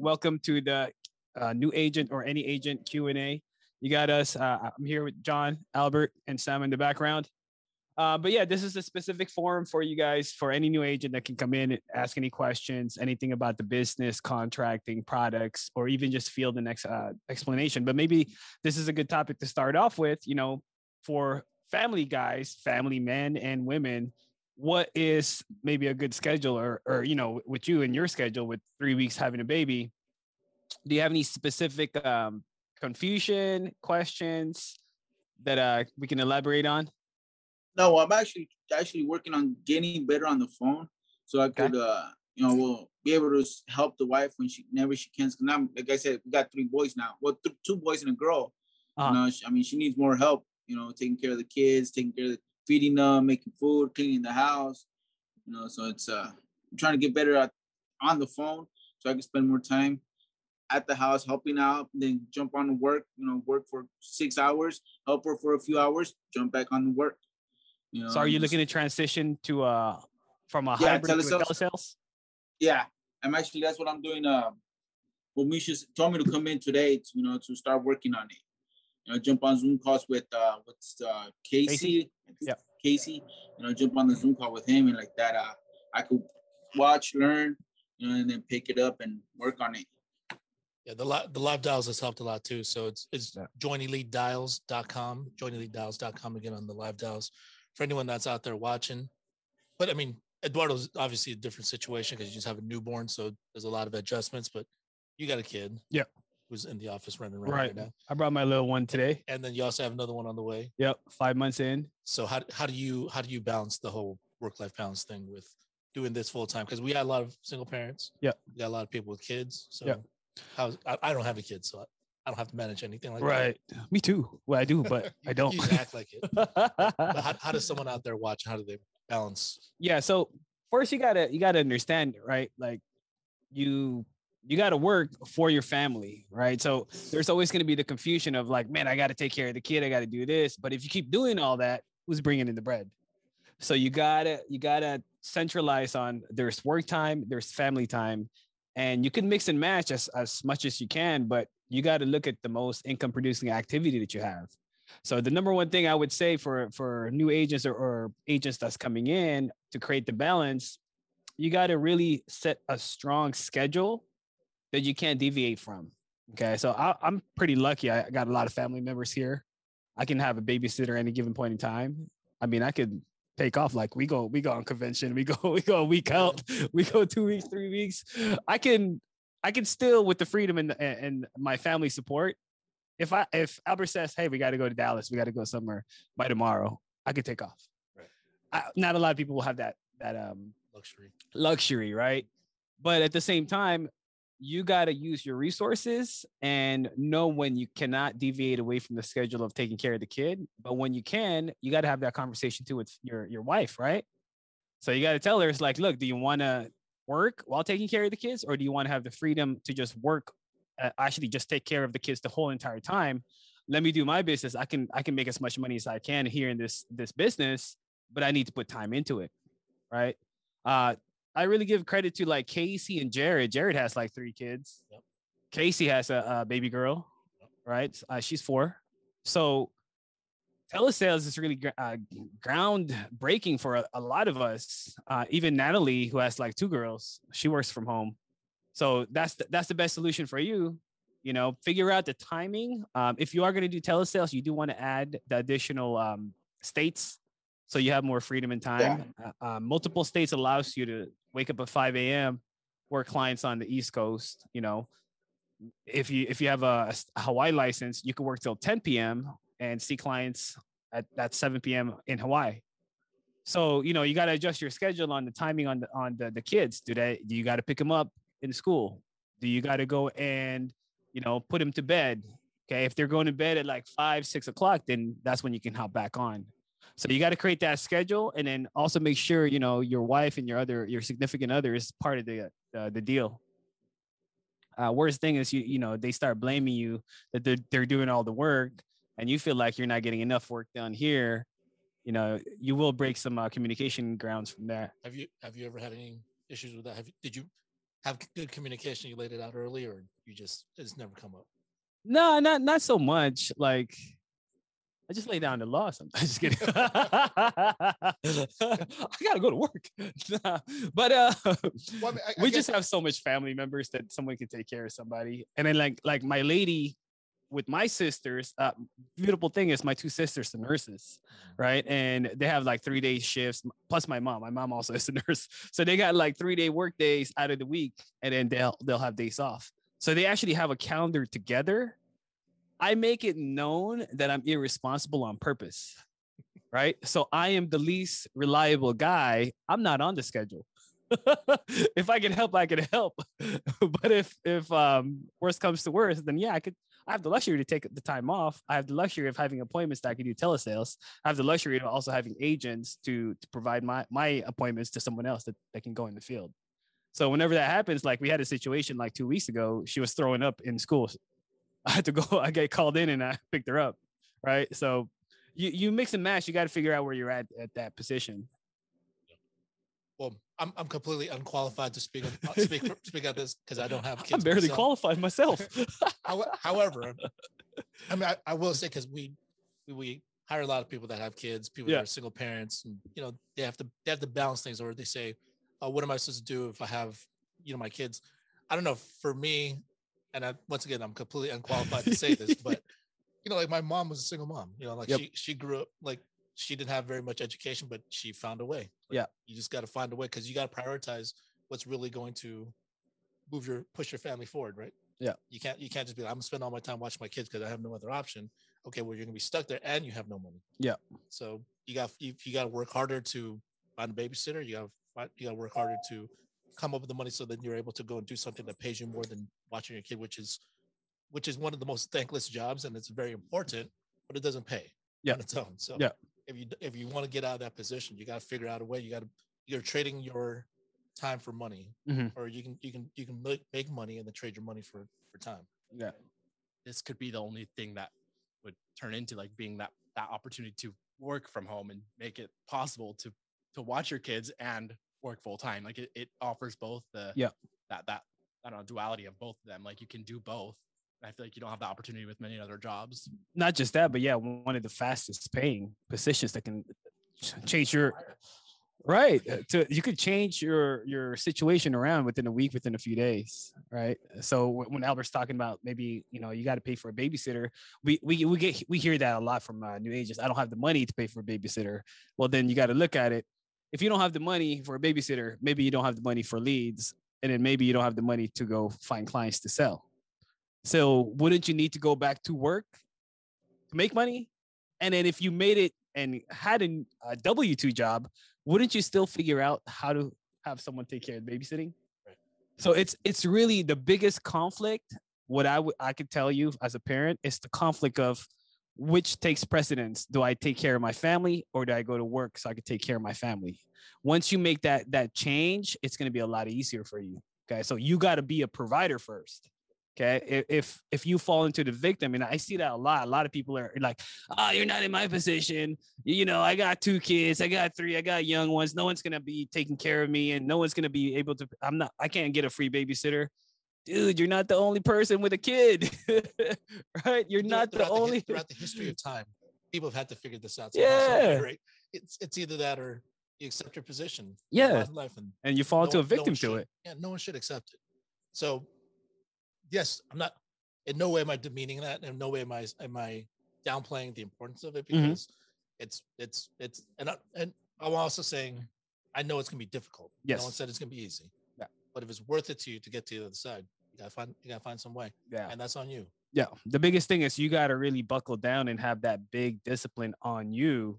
Welcome to the uh, new agent or any agent Q and A. You got us. Uh, I'm here with John, Albert, and Sam in the background. Uh, but yeah, this is a specific forum for you guys, for any new agent that can come in and ask any questions, anything about the business, contracting, products, or even just feel the next uh, explanation. But maybe this is a good topic to start off with. You know, for family guys, family men and women, what is maybe a good schedule, or or you know, with you and your schedule with three weeks having a baby? Do you have any specific um, confusion questions that uh, we can elaborate on? No, I'm actually actually working on getting better on the phone, so I could, okay. uh, you know, we'll be able to help the wife when she never she can. Cause now, like I said, we got three boys now. Well, th- two boys and a girl. Uh-huh. You know, she, I mean, she needs more help. You know, taking care of the kids, taking care of the, feeding them, making food, cleaning the house. You know, so it's uh, I'm trying to get better at on the phone so I can spend more time at the house helping out, then jump on to work. You know, work for six hours, help her for a few hours, jump back on the work. You know, so are you looking to transition to uh from a yeah, hybrid telesales. to telesales? Yeah, I'm actually that's what I'm doing. Uh, well, Misha told me to come in today, to, you know, to start working on it. You know, jump on Zoom calls with uh with uh Casey. Casey. Yeah. Casey. You know, jump on the Zoom call with him and like that. Uh, I could watch, learn, you know, and then pick it up and work on it. Yeah, the live, the live dials has helped a lot too. So it's it's yeah. joinelitedials.com, joinelitedials.com again on the live dials for anyone that's out there watching. But I mean, Eduardo's obviously a different situation because you just have a newborn, so there's a lot of adjustments. But you got a kid, yeah, who's in the office running around right, right now. I brought my little one today, and then you also have another one on the way. Yep, five months in. So how how do you how do you balance the whole work life balance thing with doing this full time? Because we got a lot of single parents. Yeah, we got a lot of people with kids. So yeah. how I, I don't have a kid, so I don't have to manage anything like right. that. Right. Me too. Well, I do, but I don't. you act like it. but how, how does someone out there watch? How do they balance? Yeah. So first, you gotta you gotta understand, right? Like you you got to work for your family, right? So there's always going to be the confusion of like, man, I got to take care of the kid, I got to do this. But if you keep doing all that, who's bringing in the bread? So you gotta you gotta centralize on there's work time, there's family time, and you can mix and match as as much as you can. But you got to look at the most income producing activity that you have. So the number one thing I would say for for new agents or, or agents that's coming in to create the balance, you got to really set a strong schedule that you can't deviate from. Okay, so I, am pretty lucky. I got a lot of family members here. I can have a babysitter any given point in time. I mean, I could take off like we go we go on convention we go we go a week out we go two weeks three weeks i can I can still, with the freedom and and my family support, if I if Albert says, "Hey, we got to go to Dallas, we got to go somewhere by tomorrow," I could take off. Right. I, not a lot of people will have that that um luxury luxury, right? But at the same time, you got to use your resources and know when you cannot deviate away from the schedule of taking care of the kid. But when you can, you got to have that conversation too with your your wife, right? So you got to tell her, it's like, look, do you want to work while taking care of the kids, or do you want to have the freedom to just work, uh, actually just take care of the kids the whole entire time? Let me do my business. I can I can make as much money as I can here in this this business, but I need to put time into it, right? Uh, I really give credit to like Casey and Jared. Jared has like three kids. Yep. Casey has a, a baby girl, yep. right? Uh, she's four. So telesales is really uh, groundbreaking for a, a, lot of us. Uh, even Natalie, who has like two girls, she works from home. So that's the, that's the best solution for you. You know, figure out the timing. Um, if you are going to do telesales, you do want to add the additional um, states, so you have more freedom and time. Yeah. Uh, uh multiple states allows you to wake up at 5 a.m. work clients on the East Coast. You know, if you if you have a, a Hawaii license, you can work till 10 p.m and see clients at, at 7 p.m. in Hawaii. So, you know, you got to adjust your schedule on the timing on the, on the, the kids. Do they, do you got to pick them up in school? Do you got to go and, you know, put them to bed? Okay. If they're going to bed at like five, six o'clock, then that's when you can hop back on. So you got to create that schedule and then also make sure, you know, your wife and your other, your significant other is part of the, uh, the deal. Uh, worst thing is you, you know, they start blaming you that they're, they're doing all the work and you feel like you're not getting enough work done here, you know, you will break some uh, communication grounds from that. Have you have you ever had any issues with that? Have you, did you have good communication? You laid it out early, or you just it's never come up? No, not not so much. Like I just lay down the law sometimes. Just kidding. I gotta go to work. Nah. But uh Well, I mean, I- I we guess- just have so much family members that someone can take care of somebody. And then like like my lady with my sisters, uh beautiful thing is my two sisters are nurses, right? And they have like three day shifts, plus my mom. My mom also is a nurse. So they got like three day work days out of the week, and then they'll they'll have days off. So they actually have a calendar together. I make it known that I'm irresponsible on purpose. Right. So I am the least reliable guy. I'm not on the schedule. if I can help, I can help. but if if um worst comes to worst, then yeah, I could I have the luxury to take the time off. I have the luxury of having appointments that I can do telesales. I have the luxury of also having agents to, to provide my my appointments to someone else that, that can go in the field. So whenever that happens, like we had a situation like two weeks ago, she was throwing up in school. I had to go, I get called in and I picked her up. Right. So you, you mix and match, you got to figure out where you're at at that position. Well, I'm I'm completely unqualified to speak on, uh, speak speak on this because I don't have kids. I'm barely myself. qualified myself. However, I mean, I, I will say because we we- we hire a lot of people that have kids, people Yeah. that are single parents, and you know they have to they have to balance things. Or they say, oh, "What am I supposed to do if I have you know my kids?" I don't know. For me, and I, once again, I'm completely unqualified to say this, but you know, like my mom was a single mom. You know, like Yep. she she grew up like she didn't have very much education, but she found a way. Like, Yeah. you just got to find a way because you got to prioritize what's really going to move your push your family forward, right? Yeah. You can't you can't just be like, I'm gonna spend all my time watching my kids because I have no other option. Okay, well you're gonna be stuck there and you have no money. Yeah. So you got you, you got to work harder to find a babysitter. You got you got to work harder to come up with the money so that you're able to go and do something that pays you more than watching your kid, which is which is one of the most thankless jobs and it's very important, but it doesn't pay Yeah. on its own. So Yeah. if you if you want to get out of that position, you got to figure out a way. You got to you're trading your time for money, Mhm. or you can you can you can make, make money and then trade your money for for time. yeah. this could be the only thing that would turn into like being that that opportunity to work from home and make it possible to to watch your kids and work full time like it, it offers both the Yeah. that that i don't know duality of both of them like you can do both. And i feel like you don't have the opportunity with many other jobs. Not just that, but yeah, one of the fastest paying positions that can change your right uh, to you could change your your situation around within a week within a few days right? So when albert's talking about maybe you know you got to pay for a babysitter we we, we get we hear that a lot from uh, new agents. I don't have the money to pay for a babysitter. Well then you got to look at it if you don't have the money for a babysitter maybe you don't have the money for leads and then maybe you don't have the money to go find clients to sell. So wouldn't you need to go back to work to make money? And then if you made it and had a W two job wouldn't you still figure out how to have someone take care of babysitting? Right. so it's it's really the biggest conflict what i would i could tell you as a parent is the conflict of which takes precedence? Do i take care of my family or do i go to work so i can take care of my family? Once you make that that change it's going to be a lot easier for you okay? So you got to be a provider first okay? If, if you fall into the victim and i see that a lot a lot of people are like oh you're not in my position. You know i got two kids i got three i got young ones. No one's going to be taking care of me and no one's going to be able to i'm not i can't get a free babysitter dude you're not the only person with a kid right you're Throughout- not the only throughout the history of time, people have had to figure this out. somehow, Yeah. right? It's it's either that or you accept your position. Yeah. life and and you fall no into a one- no victim to should. it Yeah, no one should accept it. So, yes, I'm not. In no way am I demeaning that. In no way am I am I downplaying the importance of it Mhm. because it's it's it's and I, and I'm also saying I know it's gonna be difficult. Yes. No one said it's gonna be easy. Yeah. But if it's worth it to you to get to the other side, you gotta find you gotta find some way, yeah. and that's on you. yeah the biggest thing is you got to really buckle down and have that big discipline on you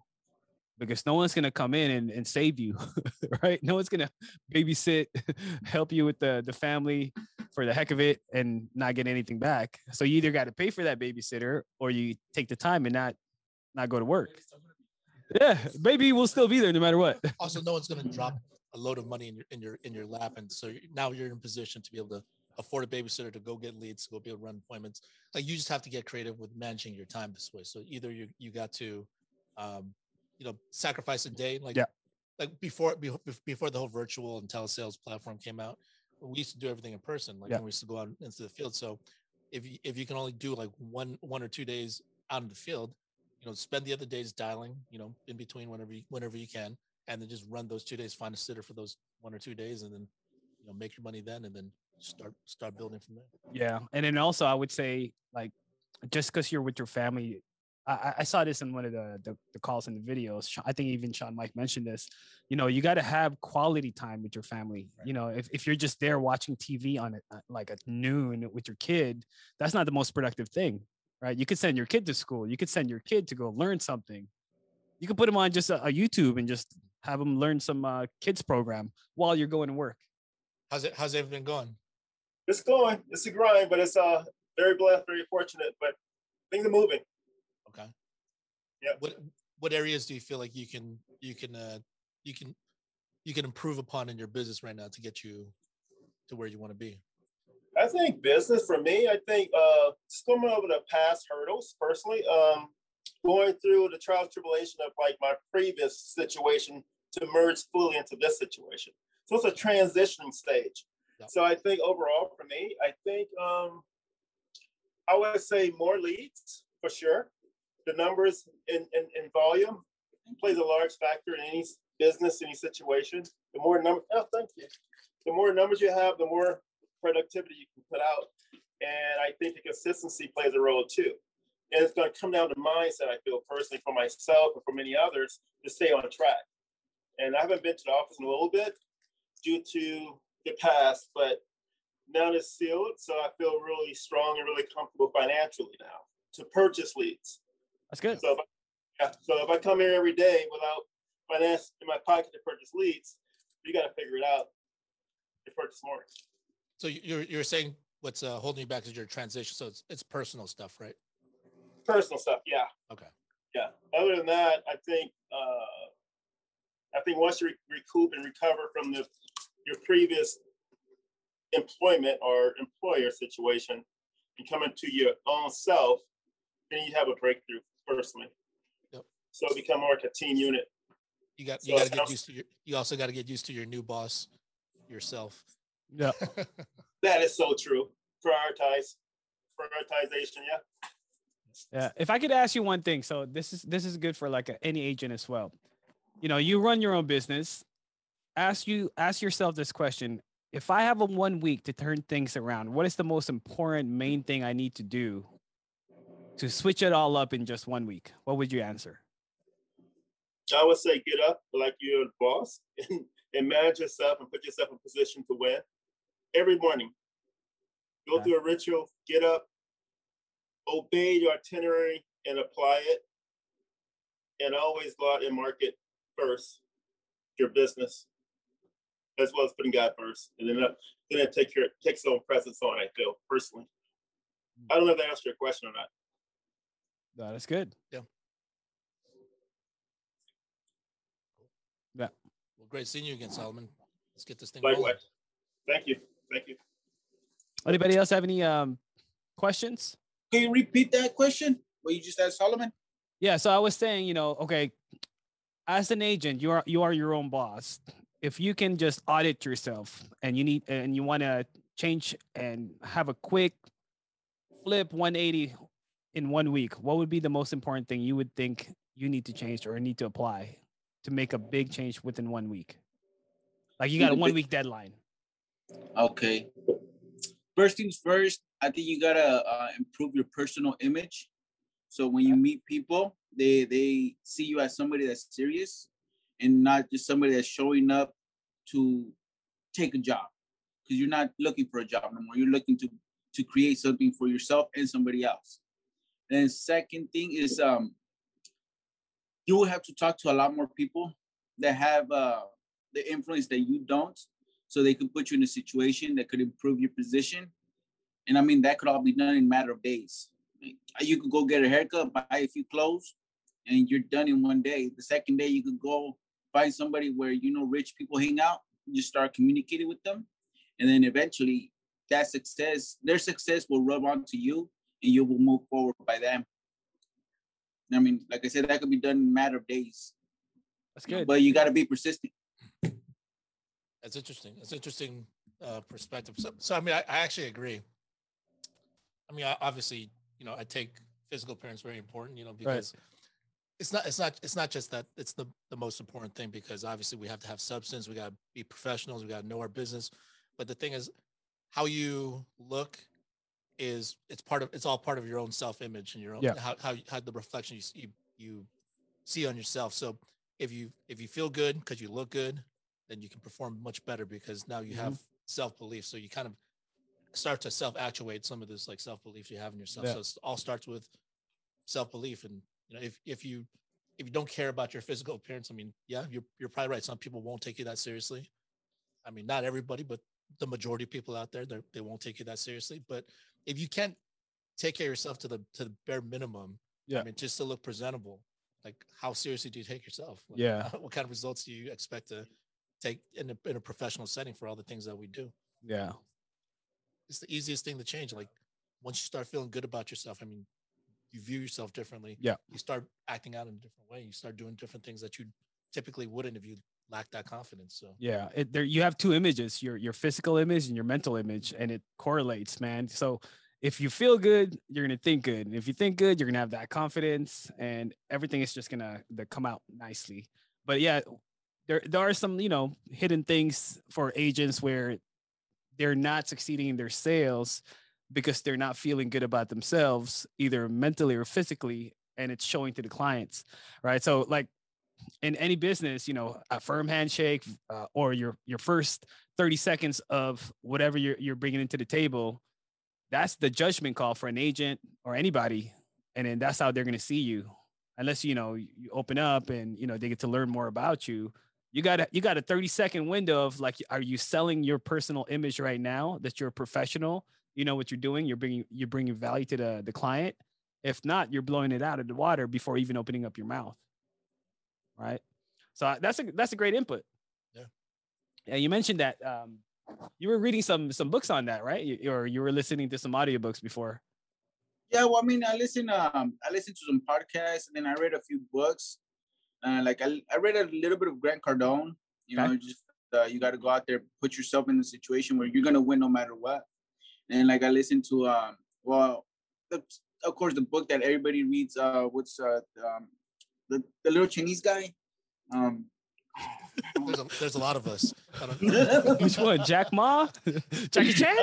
because no one's to come in and, and save you right? No one's to babysit help you with the the family for the heck of it and not get anything back. So you either got to pay for that babysitter or you take the time and not not go to work. Yeah baby will still be there no matter what. Also no one's to drop a load of money in your in your in your lap and so now you're in a position to be able to afford a babysitter to go get leads to go be able to run appointments like you just have to get creative with managing your time this way so either you you got to um you know sacrifice a day like Yeah. like before be- before the whole virtual and telesales platform came out we used to do everything in person, like Yeah. when we used to go out into the field. So if you, if you can only do like one one or two days out in the field, you know, spend the other days dialing, you know, in between whenever you, whenever you can, and then just run those two days, find a sitter for those one or two days, and then you know make your money then, and then start start building from there. Yeah, and then also I would say like just because you're with your family, I, I- I saw this in one of the, the the calls in the videos. I think even Sean Mike mentioned this. You know, you got to have quality time with your family. You know, if if you're just there watching TV on it uh, like at noon with your kid, that's not the most productive thing, right? You could send your kid to school. You could send your kid to go learn something. You could put them on just a, a YouTube and just have them learn some uh, kids program while you're going to work. How's it how's everything going? It's going. It's a grind, but it's uh very blessed, very fortunate. But things are moving. Okay. Yeah. What what areas do you feel like you can you can uh you can you can improve upon in your business right now to get you to where you want to be? I think business for me, I think uh just going over the past hurdles personally, um, going through the trial tribulation of like my previous situation to merge fully into this situation. So it's a transitioning stage. So I think overall for me, I think um I would say more leads for sure. The numbers in, in, in volume plays a large factor in any business, any situation. The more number, oh, thank you. The more numbers you have, the more productivity you can put out. And I think the consistency plays a role too. And it's going to come down to mindset, I feel personally for myself and for many others to stay on track. And I haven't been to the office in a little bit due to the past, but now it's sealed. So I feel really strong and really comfortable financially now to purchase leads. That's good. So if I, yeah, so if I come here every day without finance in my pocket to purchase leads, you got to figure it out to purchase more. So you- you're you're saying what's uh, holding you back is your transition. So it's it's personal stuff, right? Personal stuff, yeah. Okay. Yeah. Other than that, I think uh, I think once you recoup and recover from the your previous employment or employer situation and come into your own self, then you have a breakthrough personally. Yep. So become more like a team unit. You got So you got to get used to your. You also got to get used to your new boss yourself. Yeah. That is so true. Prioritize. Prioritization, yeah. Yeah. If I could ask you one thing, so this is this is good for like a, any agent as well. You know, you run your own business. Ask you ask yourself this question: If I have a one week to turn things around, what is the most important main thing I need to do to switch it all up in just one week? What would you answer? I would say get up like you're the boss and, and manage yourself and put yourself in position to win every morning. Go Okay. through a ritual, get up, obey your itinerary and apply it. And always go out and market first your business as well as putting God first. And then, uh, then it take your takes its own presence on, I feel personally. I don't know if that answered your question or not. No, that's good. Yeah. Yeah. Well, great seeing you again, Solomon. Let's get this thing rolling. Thank you. Thank you. Anybody else have any um questions? Can you repeat that question? What you just asked Solomon? Yeah, so I was saying, you know, okay, as an agent, you are you are your own boss. If you can just audit yourself and you need and you want to change and have a quick flip 180 in one week, what would be the most important thing you would think you need to change or need to apply to make a big change within one week? Like you got a one week deadline. Okay. First things first, I think you gotta uh, improve your personal image. So when you meet people, they they see you as somebody that's serious, and not just somebody that's showing up to take a job. Because you're not looking for a job no more. You're looking to to create something for yourself and somebody else. And second thing is um, you will have to talk to a lot more people that have uh, the influence that you don't so they could put you in a situation that could improve your position. And I mean, that could all be done in a matter of days. You could go get a haircut, buy a few clothes, and you're done in one day. The second day, you could go find somebody where you know rich people hang out. You start communicating with them, and then eventually, that success, their success, will rub onto you, and you will move forward by them. I mean, like I said, that could be done in a matter of days. That's good. But you got to be persistent. That's interesting. That's interesting uh, perspective. So, so I mean, I, I actually agree. I mean, I, obviously, you know, I take physical appearance very important, you know, because it's not, it's not, it's not just that it's the, the most important thing because obviously we have to have substance. We got to be professionals. We got to know our business. But the thing is, how you look is it's part of it's all part of your own self image and your own Yeah. how, how how the reflection you, you you see on yourself. So if you if you feel good because you look good, then you can perform much better because now you Mhm. have self belief. So you kind of start to self actuate some of this like self belief you have in yourself. Yeah. So it all starts with self belief. And you know, if if you if you don't care about your physical appearance, I mean, yeah, you're you're probably right. Some people won't take you that seriously. I mean, not everybody, but the majority of people out there, they they won't take you that seriously. But if you can't take care of yourself to the to the bare minimum, Yeah. I mean, just to look presentable, like how seriously do you take yourself? Like, Yeah. what kind of results do you expect to take in a in a professional setting for all the things that we do? Yeah. It's the easiest thing to change. Like once you start feeling good about yourself, I mean, you view yourself differently. Yeah. You start acting out in a different way. You start doing different things that you typically wouldn't if you lack that confidence. So Yeah, it, there you have two images: your your physical image and your mental image, and it correlates, man. So if you feel good, you're gonna think good, and if you think good, you're gonna have that confidence, and everything is just gonna to come out nicely. But yeah, there there are some you know hidden things for agents where they're not succeeding in their sales because they're not feeling good about themselves, either mentally or physically, and it's showing to the clients, right? So like in any business, you know, a firm handshake uh, or your your first 30 seconds of whatever you're you're bringing into the table, that's the judgment call for an agent or anybody, and then that's how they're going to see you. Unless you know you open up and you know they get to learn more about you. You got a, you got a 30 second window of like, are you selling your personal image right now that you're a professional? You know what you're doing. You're bringing you're bringing value to the the client. If not, you're blowing it out of the water before even opening up your mouth right? So that's a that's a great input. Yeah. Yeah, you mentioned that um, you were reading some some books on that, right? You, or you were listening to some audiobooks before. Yeah, well, I mean, I listen. Um, I listened to some podcasts, and then I read a few books. Uh, like I, I read a little bit of Grant Cardone. You Okay. know, just uh, you got to go out there, put yourself in the situation where you're gonna win no matter what. And like I listened to, um, well, the, of course, the book that everybody reads. Uh, what's uh, um, the the little Chinese guy? Um, there's a there's a lot of us. Which one? Jack Ma? Jackie Chan?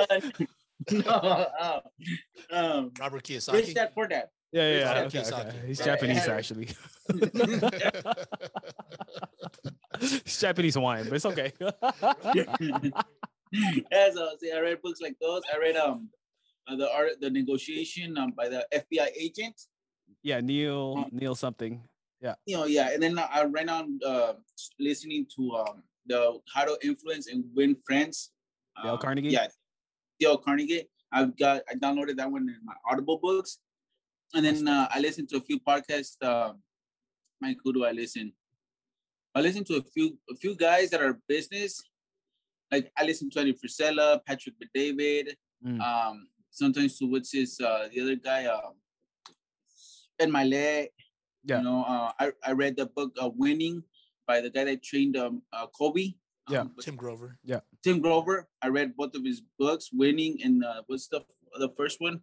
no, uh, um, Robert Rich Kiyosaki. Dad Poor Dad. Yeah, yeah. Robert Okay, okay. He's Right. Japanese actually. it's Japanese wine, but it's okay. yeah, so see, I read books like those. I read um uh, the art, the negotiation um, by the FBI agent. yeah, Neil Neil something. Yeah. You know, yeah, and then I ran on uh, listening to um the How to Influence and Win Friends. Dale um, Carnegie? Yeah, Dale Carnegie. I've got I downloaded that one in my Audible books, and then uh, I listened to a few podcasts. Um, like who do I listen? I listen to a few a few guys that are business. Like I listen to Eddie Frisella, Patrick David, Mm. um, sometimes to what's his uh the other guy, um Ben Mylett. Yeah. You know, uh I, I read the book uh, Winning by the guy that trained um uh, Kobe. Yeah. Um, Tim Grover. Yeah, Tim Grover. I read both of his books, Winning and uh, what's the the first one?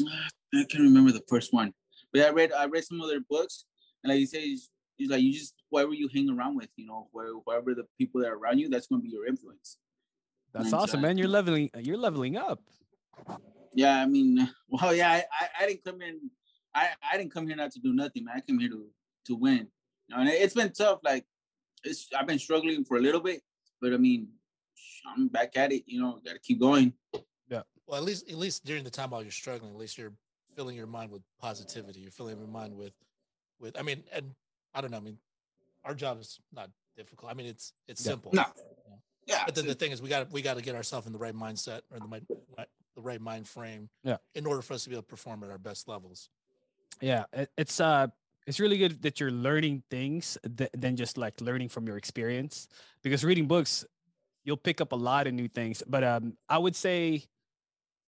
I can't remember the first one, but I read I read some of their books, and like you say, it's, he's like you just whoever you hang around with, you know, where whoever the people that are around you, that's going to be your influence. That's And, awesome, uh, man. You're leveling you're leveling up. Yeah, I mean, well, yeah, I, I, I didn't come in, I, I didn't come here not to do nothing, man. I came here to to win. You know, and it's been tough. Like, it's I've been struggling for a little bit, but I mean, I'm back at it. You know, got to keep going. Well, at least at least during the time while you're struggling, at least you're filling your mind with positivity. You're filling your mind with with I mean, and I don't know, I mean, our job is not difficult. I mean, it's it's Yeah. simple. No. know. Yeah, But then the thing is we got we got to get ourselves in the right mindset or the right the right mind frame Yeah. in order for us to be able to perform at our best levels. Yeah, it, it's uh it's really good that you're learning things th- than just like learning from your experience because reading books you'll pick up a lot of new things but um i would say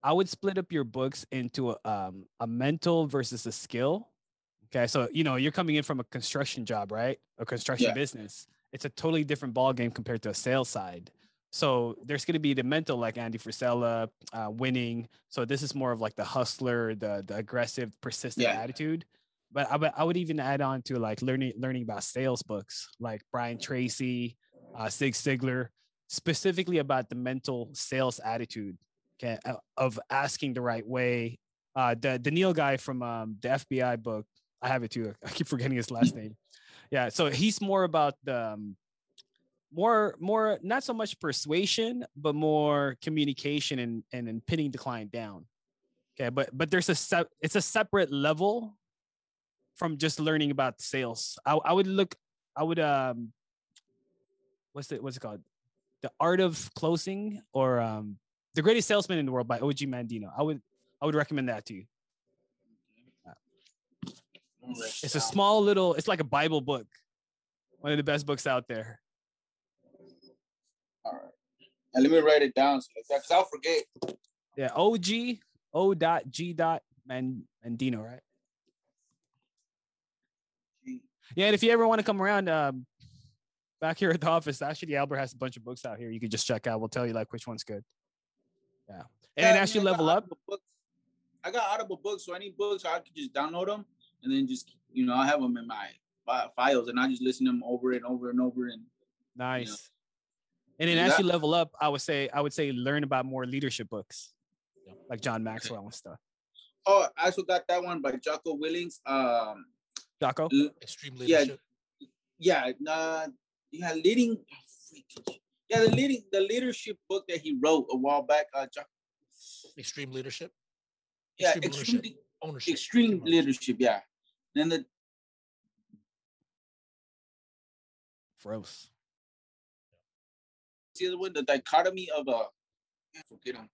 i would split up your books into a, um, a mental versus a skill okay so you know you're coming in from a construction job right a construction Yeah. business it's a totally different ball game compared to a sales side so there's going to be the mental like Andy Frisella, uh, winning. So this is more of like the hustler, the the aggressive, persistent Yeah. attitude. But I, would- I would even add on to like learning learning about sales books, like Brian Tracy, uh, Zig Ziglar, specifically about the mental sales attitude, of asking the right way. Uh, the the Neil guy from um, the FBI book, I have it too. I keep forgetting his last name. Yeah, so he's more about the um, more more not so much persuasion but more communication and and, and pinning the client down okay but but there's a sep- it's a separate level from just learning about sales i, I would look i would um what's it what's it called the art of closing or um the greatest salesman in the world by og mandino i would i would recommend that to you it's a small little it's like a bible book one of the best books out there All right. And let me write it down so because I'll forget. Yeah, OG O dot G dot Man Mandino, right? Yeah, and if you ever want to come around, um, back here at the office, actually Albert has a bunch of books out here. You could just check out. We'll tell you like which one's good. Yeah, and Yeah, I then as you I level up, Books. I got Audible books, so any books I could just download them and then just you know I have them in my files and I just listen to them over and over and over and nice. And then Yeah. as you level up, I would say I would say learn about more leadership books, like John Maxwell and stuff. oh I also got that one by Jocko Willings. Um, Jocko, Extreme Yeah. leadership. yeah, uh, yeah, leading. Yeah, the leading the leadership book that he wrote a while back. Uh, Jo- Extreme leadership. yeah, Extreme extreme, ownership. Ownership. extreme ownership. leadership. Yeah, then the Gross. See the other one, the dichotomy of uh, forget him.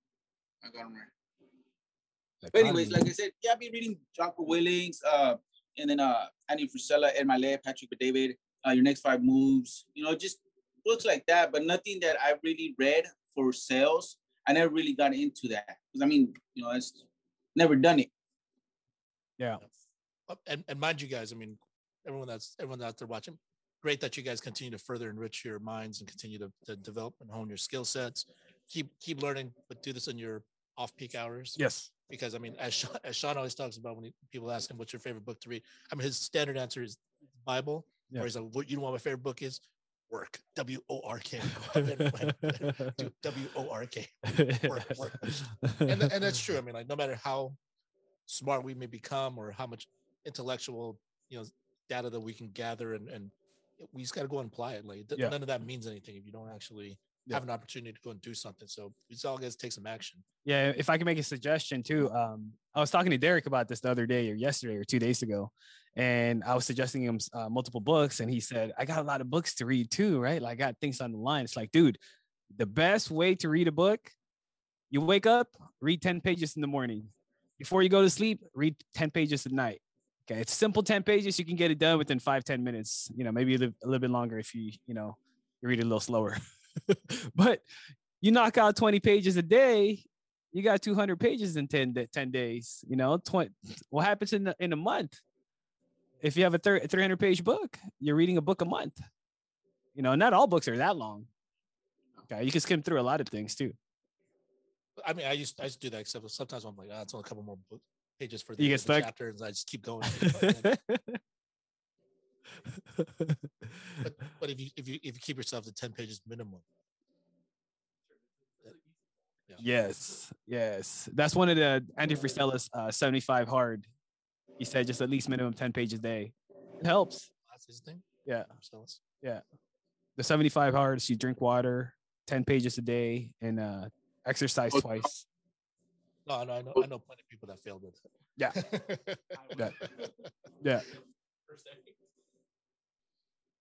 I got him right. But anyways, like I said, yeah, I've been reading Jocko Willings, uh, and then uh, Andy Frisella, Ed Mylett, Patrick David, uh, Your Next Five Moves, you know, just books like that, but nothing that I really read for sales. I never really got into that because I mean, you know, it's never done it. yeah, And and mind you guys, I mean, everyone that's everyone out there watching, great that you guys continue to further enrich your minds and continue to, to develop and hone your skill sets. Keep keep learning, but do this in your off peak hours. yes, because I mean, as Sean, as Sean always talks about when he, people ask him what's your favorite book to read, I mean, his standard answer is Bible. Yeah. Or he's like, what you know what my favorite book is? Work. W O R K. W O R K. work, work. And and that's true. I mean, like no matter how smart we may become or how much intellectual you know data that we can gather and and we just got to go and apply it. Like Yeah. none of that means anything if you don't actually Yeah. have an opportunity to go and do something. So it's all guys take some action. Yeah, if I can make a suggestion too, um, I was talking to Derek about this the other day or yesterday or two days ago, and I was suggesting him uh, multiple books, and he said, "I got a lot of books to read too, right? Like I got things on the line." It's like, dude, the best way to read a book, you wake up, read ten pages in the morning. Before you go to sleep, read ten pages at night. Okay, it's simple ten pages. You can get it done within five ten minutes. You know, maybe a little, a little bit longer if you you know you read it a little slower. but you knock out 20 pages a day you got 200 pages in 10, 10 days you know 20 what happens in the, in a month if you have a thir- 300 page book you're reading a book a month you know not all books are that long okay you can skim through a lot of things too I mean, I used I used to do that, except sometimes I'm like, ah, it's only a couple more book pages for the, You get the stuck? chapter, and I just keep going. and then- but, but if you if you if you keep yourself to ten pages minimum, Yeah. yes yes that's one of the andy frisella's uh, 75 hard he said just at least minimum 10 pages a day it helps that's his thing. Yeah. Marcellus. the 75 hards you drink water 10 pages a day and uh exercise Oh, twice No, I know, I know, I know plenty of people that failed with it. Yeah. Yeah. yeah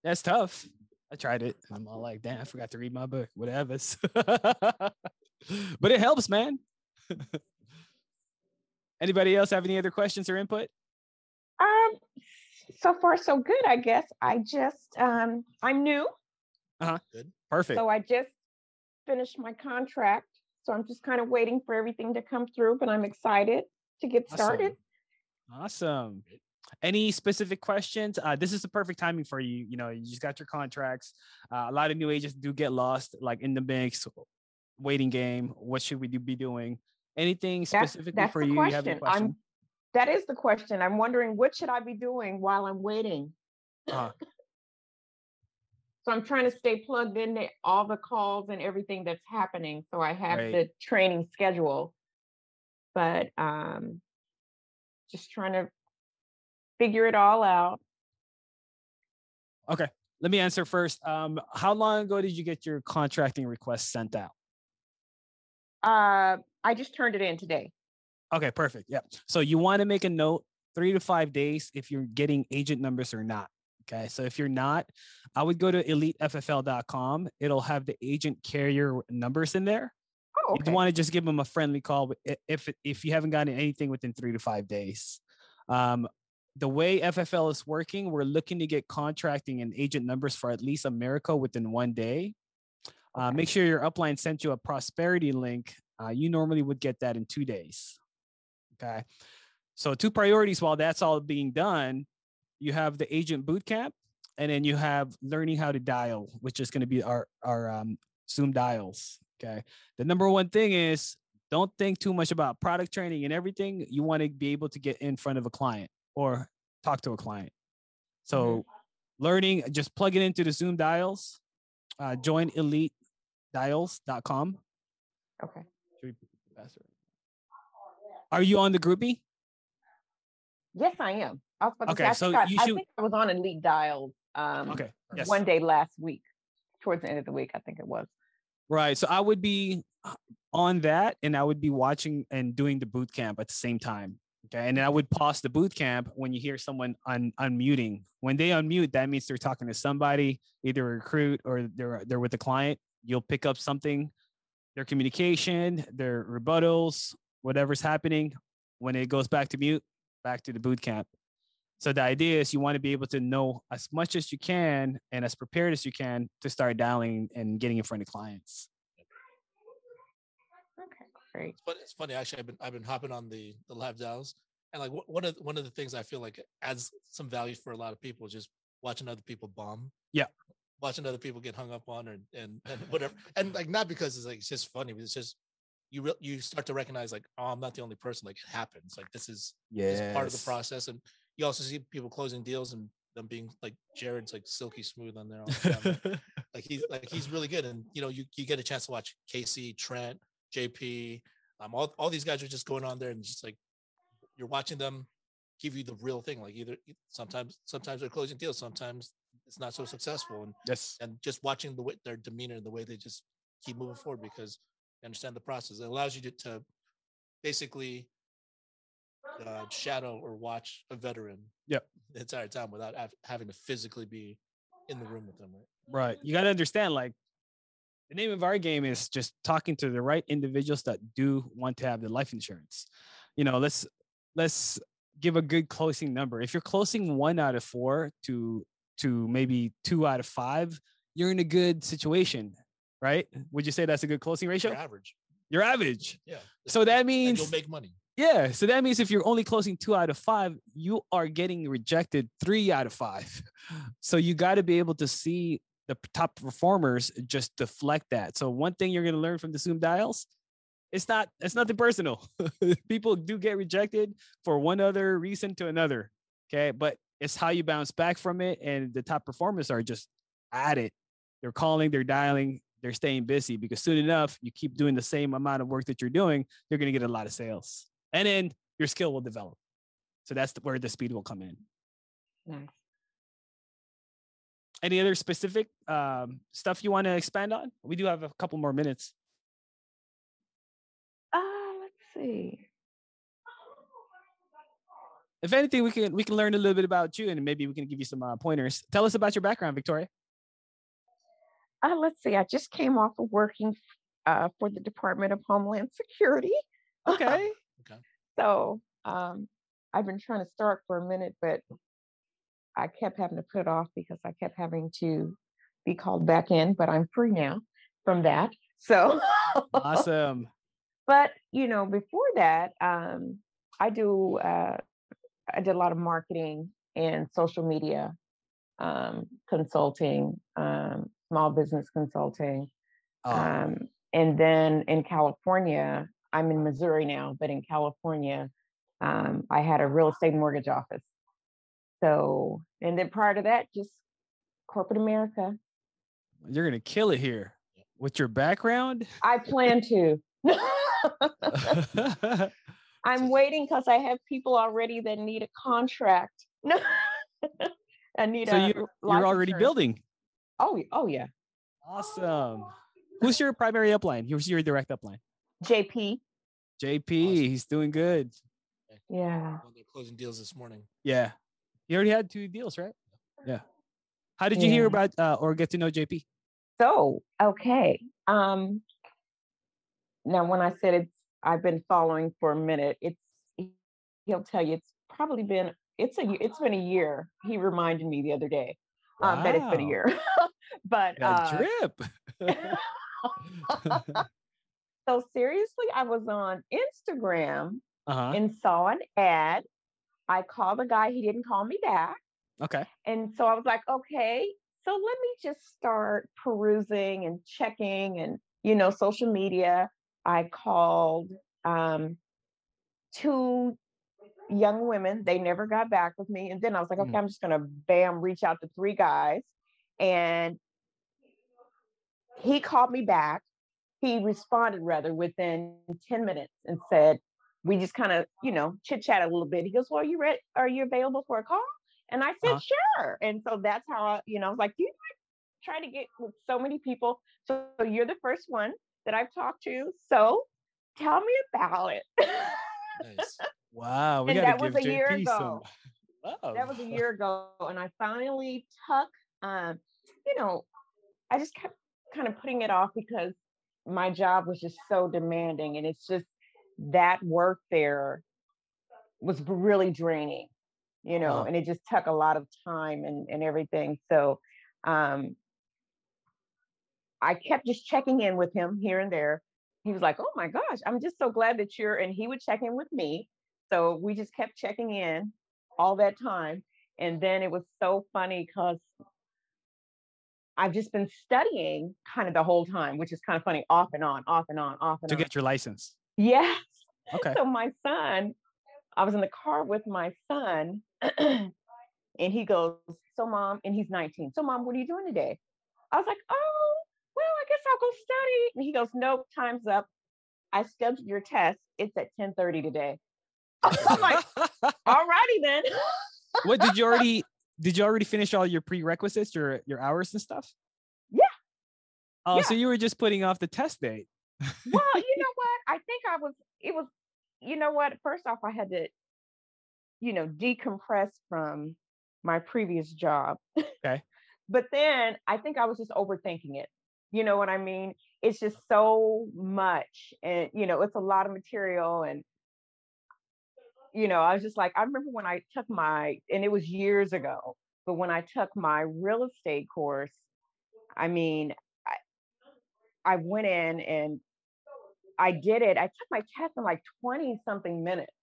that's tough i tried it i'm all like damn i forgot to read my book whatever but it helps man anybody else have any other questions or input Um, so far so good, I guess. I just um I'm new, Uh-huh. Good. perfect so I just finished my contract. So I'm just kind of waiting for everything to come through, but I'm excited to get Awesome. started. awesome any specific questions? Uh, this is the perfect timing for you. You know, you just got your contracts. Uh, a lot of new agents do get lost, like in the mix, waiting game. What should we do, be doing? Anything specifically that's, that's for you? Question. you have question? I'm, that is the question. I'm wondering what should I be doing while I'm waiting? Uh-huh. so I'm trying to stay plugged into all the calls and everything that's happening. So I have right. the training schedule, but um, just trying to figure it all out. Okay, let me answer first. Um, how long ago did you get your contracting request sent out? Uh, I just turned it in today. Okay, perfect. Yeah. So you want to make a note three to five days if you're getting agent numbers or not. Okay. So if you're not, I would go to eliteffl.com. It'll have the agent carrier numbers in there. Oh, okay. You want to just give them a friendly call if if you haven't gotten anything within three to five days. Um, the way FFL is working, we're looking to get contracting and agent numbers for at least America within one day. Uh, make sure your upline sent you a prosperity link. Uh, you normally would get that in two days. Okay. So, two priorities while that's all being done, you have the agent bootcamp, and then you have learning how to dial, which is going to be our, our um, Zoom dials. Okay. The number one thing is don't think too much about product training and everything. You want to be able to get in front of a client or talk to a client. So, learning, just plug it into the Zoom dials, uh, join elitedials.com. Okay. Are you on the GroupMe? Yes, I am. I was okay, say, so I, you should... I think I was on Elite dials um, okay. Yes. one day last week, towards the end of the week, I think it was. Right. So I would be uh, on that and I would be watching and doing the boot camp at the same time. Okay. And then I would pause the boot camp when you hear someone un- unmuting. When they unmute, that means they're talking to somebody, either a recruit or they're they're with a client. You'll pick up something, their communication, their rebuttals, whatever's happening. When it goes back to mute, back to the boot camp. So the idea is you want to be able to know as much as you can and as prepared as you can to start dialing and getting in front of clients. Okay, great. But it's funny actually. I've been I've been hopping on the the live dials, and like one of one of the things I feel like adds some value for a lot of people is just watching other people bomb. Yeah. Watching other people get hung up on or and, and whatever, and like not because it's like it's just funny, but it's just you re- you start to recognize like oh i'm not the only person like it happens like this is yes. This is part of the process and you also see people closing deals and them being like jared's like silky smooth on there the like he's like he's really good and you know you, you get a chance to watch casey trent jp um all, all these guys are just going on there and just like you're watching them give you the real thing like either sometimes sometimes they're closing deals sometimes it's not so successful and yes and just watching the way their demeanor and the way they just keep moving forward because they understand the process. It allows you to, to basically uh, shadow or watch a veteran yep. the entire time without having to physically be in the room with them. Right. Right. You got to understand, like, the name of our game is just talking to the right individuals that do want to have the life insurance. You know, let's let's give a good closing number. If you're closing one out of four to to maybe two out of five, you're in a good situation right? Would you say that's a good closing ratio? You're average. You're average. Yeah. So that means you'll make money. Yeah. So that means if you're only closing two out of five, you are getting rejected three out of five. So you got to be able to see the top performers just deflect that. So one thing you're going to learn from the Zoom dials, it's not it's nothing personal. People do get rejected for one other reason to another. Okay. But it's how you bounce back from it. And the top performers are just at it. They're calling, they're dialing, they're staying busy because soon enough, you keep doing the same amount of work that you're doing, you're going to get a lot of sales. And then your skill will develop. So that's where the speed will come in. Nice. Any other specific um, stuff you want to expand on? We do have a couple more minutes. Uh, let's see. If anything, we can we can learn a little bit about you, and maybe we can give you some uh, pointers. Tell us about your background, Victoria uh, let's see, I just came off of working uh, for the Department of Homeland Security. Okay. okay. So um, I've been trying to start for a minute, but I kept having to put it off because I kept having to be called back in, but I'm free now from that. So awesome. But you know, before that, um, I do uh, I did a lot of marketing and social media um, consulting, um, small business consulting. Oh, Um, and then in California, I'm in Missouri now, but in California, um, I had a real estate mortgage office. So, and then prior to that, just corporate America. you're gonna kill it here with your background. I plan to. I'm waiting because I have people already that need a contract. No, I need so a you're you're already insurance. building. Oh, oh yeah. Awesome. Who's your primary upline? Who's your direct upline? JP. JP. He's doing good. Yeah. Well, they're closing deals this morning. Yeah. He already had two deals, right? Yeah. How did you hear about uh, or get to know JP? So, okay. Um now when I said it's I've been following for a minute, it's he'll tell you it's probably been it's a it's been a year. He reminded me the other day um, that it's been a year. but Got uh, drip. so seriously, I was on Instagram uh-huh. and saw an ad. I called the guy, he didn't call me back. Okay. And so I was like, okay, so let me just start perusing and checking and, you know, social media. I called um, two young women. They never got back with me. And then I was like, okay, Mm. I'm just going to bam, reach out to three guys. And he called me back. He responded rather within 10 minutes and said, we just kind of, you know, chit chat a little bit. He goes, well, are you ready? Are you available for a call? And I said, Uh-huh. sure. And so that's how, I, you know, I was like, you try to get with so many people. So you're the first one that I've talked to. So tell me about it. Nice. Wow. We And that was a year JP some ago. that was a year ago. And I finally took, um, you know, I just kept kind of putting it off because my job was just so demanding. And it's just that work there was really draining, you know, Uh-huh. and it just took a lot of time and, and everything. So um, I kept just checking in with him here and there. He was like, oh my gosh, I'm just so glad that you're, and he would check in with me. So we just kept checking in all that time. And then it was so funny because I've just been studying kind of the whole time, which is kind of funny, off and on, off and on, off and to on. To get your license. Yes. Okay. So my son, I was in the car with my son, and he goes, "So mom," and he's 19. So mom, what are you doing today? I was like, "Oh, well, I guess I'll go study." And he goes, "Nope, time's up. I scheduled your test. It's at 10:30 today." I'm like, "All righty then." what did you already did you already finish all your prerequisites, your your hours and stuff? Yeah. Oh, Yeah. so you were just putting off the test date. well, you? I was, it was, you know what? First off, I had to, you know, decompress from my previous job. Okay. but then I think I was just overthinking it. You know what I mean? It's just so much. And, you know, it's a lot of material. And, you know, I was just like, I remember when I took my, and it was years ago, but when I took my real estate course, I mean, I, I went in and I did it. I took my test in like 20 something minutes.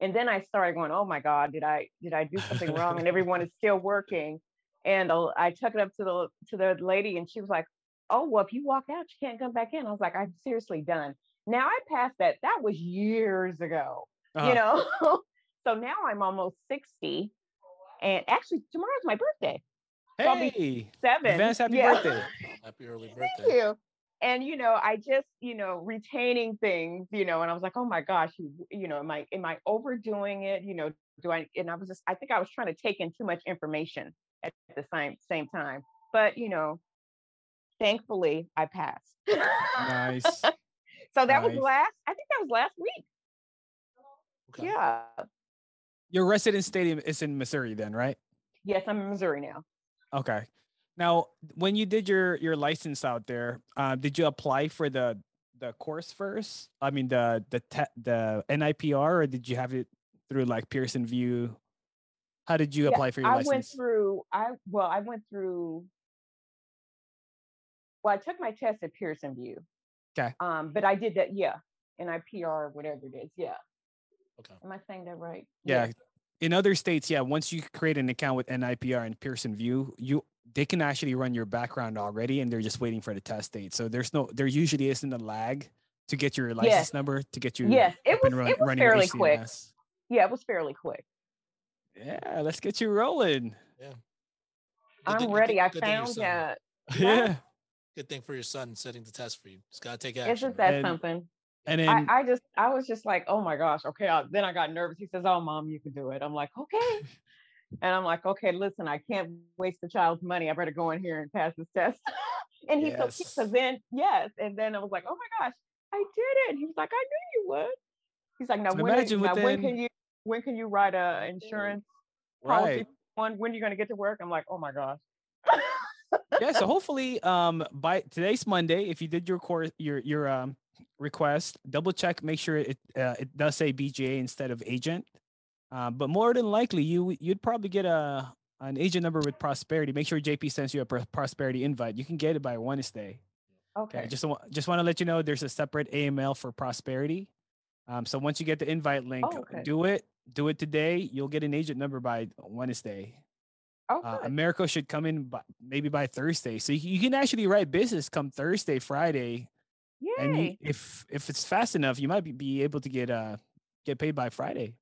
And then I started going, oh my God, did I did I do something wrong? And everyone is still working. And I took it up to the to the lady and she was like, oh, well, if you walk out, you can't come back in. I was like, I'm seriously done. Now I passed that. That was years ago, Uh-huh. you know? so now I'm almost 60. And actually tomorrow's my birthday. So I'll be Seven. advance happy Yeah. birthday. Happy early birthday. Thank you. And you know, I just, you know, retaining things, you know, and I was like, oh my gosh, you, you know, am I am I overdoing it? You know, do I and I was just I think I was trying to take in too much information at the same same time. But you know, thankfully I passed. Nice. so that was last, I think that was last week. Okay. Yeah. Your resident stadium is in Missouri, then, right? Yes, I'm in Missouri now. Okay. Now, when you did your your license out there, uh, did you apply for the the course first? I mean, the the te- the NIPR, or did you have it through like Pearson VUE? How did you Yeah, apply for your I license? went through I well, I went through well, I took my test at Pearson VUE. Okay. Um, but I did that, yeah. NIPR, whatever it is. Yeah. Okay. Am I saying that right? yeah, in other states, yeah, once you create an account with NIPR and Pearson VUE, you they can actually run your background already, and they're just waiting for the test date. So there's no, there usually isn't a lag to get your license Yes. number to get you. Yes, it up and was- run- it was running fairly quick. Yeah, it was fairly quick. Yeah, let's get you rolling. Good I'm thing- ready. thing- I good found that. Yeah, Good thing for your son setting the test for you. Just gotta take isn't action. that And- something? and then I, I just I was just like, oh my gosh, okay. I, then I got nervous. He says, Oh mom, you can do it. I'm like, okay. and I'm like, okay, listen, I can't waste the child's money. I better go in here and pass this test. and he Yes. so then yes. And then I was like, oh my gosh, I did it. He was like, I knew you would. He's like, now So when, now when can you when can you write a insurance policy one? When are you gonna get to work? I'm like, oh my gosh. yeah so hopefully um by today's monday if you did your course your your um request double check make sure it uh, it does say bga instead of agent uh, but more than likely you you'd probably get a an agent number with prosperity make sure jp sends you a prosperity invite you can get it by wednesday okay. okay just just want to let you know there's a separate aml for prosperity um so once you get the invite link Oh, okay. do it do it today you'll get an agent number by wednesday Oh, uh. Americo should come in by, maybe by Thursday, so you, you can actually write business come Thursday, Friday, and you, if if it's fast enough, you might be, be able to get uh get paid by Friday.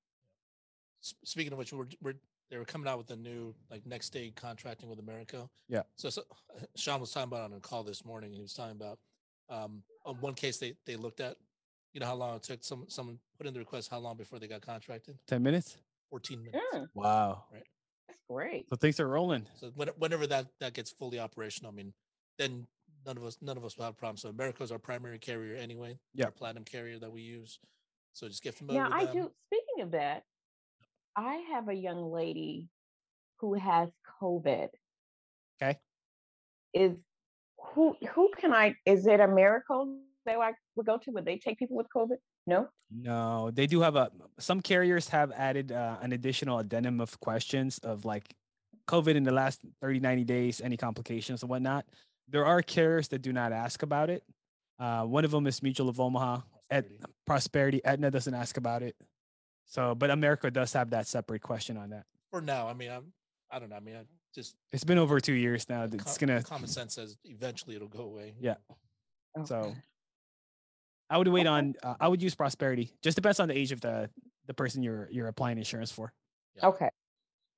S- Speaking of which, we're, we're they were coming out with a new like next day contracting with Americo. Yeah. So, so Sean was talking about on a call this morning. and He was talking about um on one case they they looked at. You know how long it took some someone put in the request how long before they got contracted? Ten minutes. 14 minutes. Mm, Wow. that's great. So things are rolling. So when, whenever that that gets fully operational, I mean, then none of us none of us will have problems. So Americo is our primary carrier anyway. Yeah. Our platinum carrier that we use. So just get familiar Yeah, with I them. do. Speaking of that, I have a young lady who has COVID. Okay. Is who who can I? Is it a miracle that I would go to? Would they take people with COVID? No. No, they do have a. Some carriers have added uh, an additional addendum of questions of like COVID in the last 30, 90 days, any complications and whatnot. There are carriers that do not ask about it. Uh, one of them is Mutual of Omaha. At Prosperity. Prosperity, Aetna doesn't ask about it. So, but Americo does have that separate question on that. For now, I mean, I'm I don't know. I mean, I just It's been over two years now. com- It's gonna. common sense says eventually it'll go away. Yeah. So, I would wait Okay. on. Uh, I would use Prosperity. Just depends on the age of the the person you're you're applying insurance for. Yeah. Okay.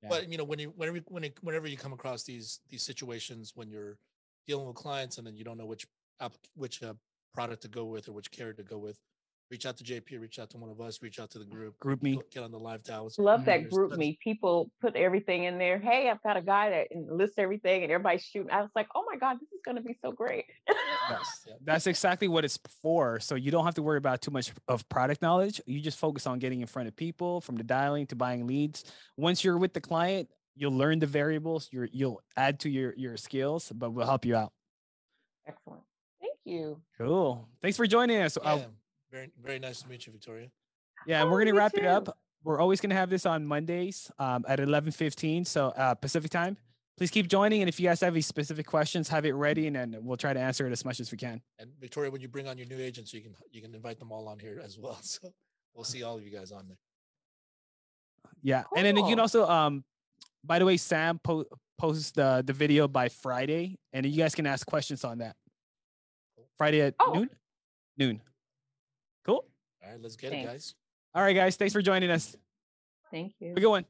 Yeah. But you know, when you whenever when it, whenever you come across these these situations when you're dealing with clients and then you don't know which app, which uh, product to go with or which carrier to go with, reach out to JP, reach out to one of us, reach out to the group, GroupMe. get on the live dials. Love that group tons- me. People put everything in there. Hey, I've got a guy that lists everything, and everybody's shooting. I was like, oh my god, this is going to be so great. Yes. Yeah. That's exactly what it's for. So you don't have to worry about too much of product knowledge. You just focus on getting in front of people from the dialing to buying leads. Once you're with the client, you'll learn the variables. You're, you'll add to your your skills, but we'll help you out. Excellent. Thank you. Cool. Thanks for joining us. Uh, Yeah, very very nice to meet you, Victoria. yeah, and Oh, we're gonna me wrap it up. We're always gonna have this on Mondays um, at eleven fifteen, so uh, Pacific time. Please keep joining, and if you guys have any specific questions, have it ready, and then we'll try to answer it as much as we can. And Victoria, when you bring on your new agents, you can you can invite them all on here as well. So we'll see all of you guys on there. Yeah, and then you can Cool. also, um, by the way, Sam po- posts the the video by Friday, and you guys can ask questions on that. Friday at Oh. noon. Noon. Cool. All right, let's get Thanks. it, guys. All right, guys. Thanks for joining us. Thank you. Have a good one.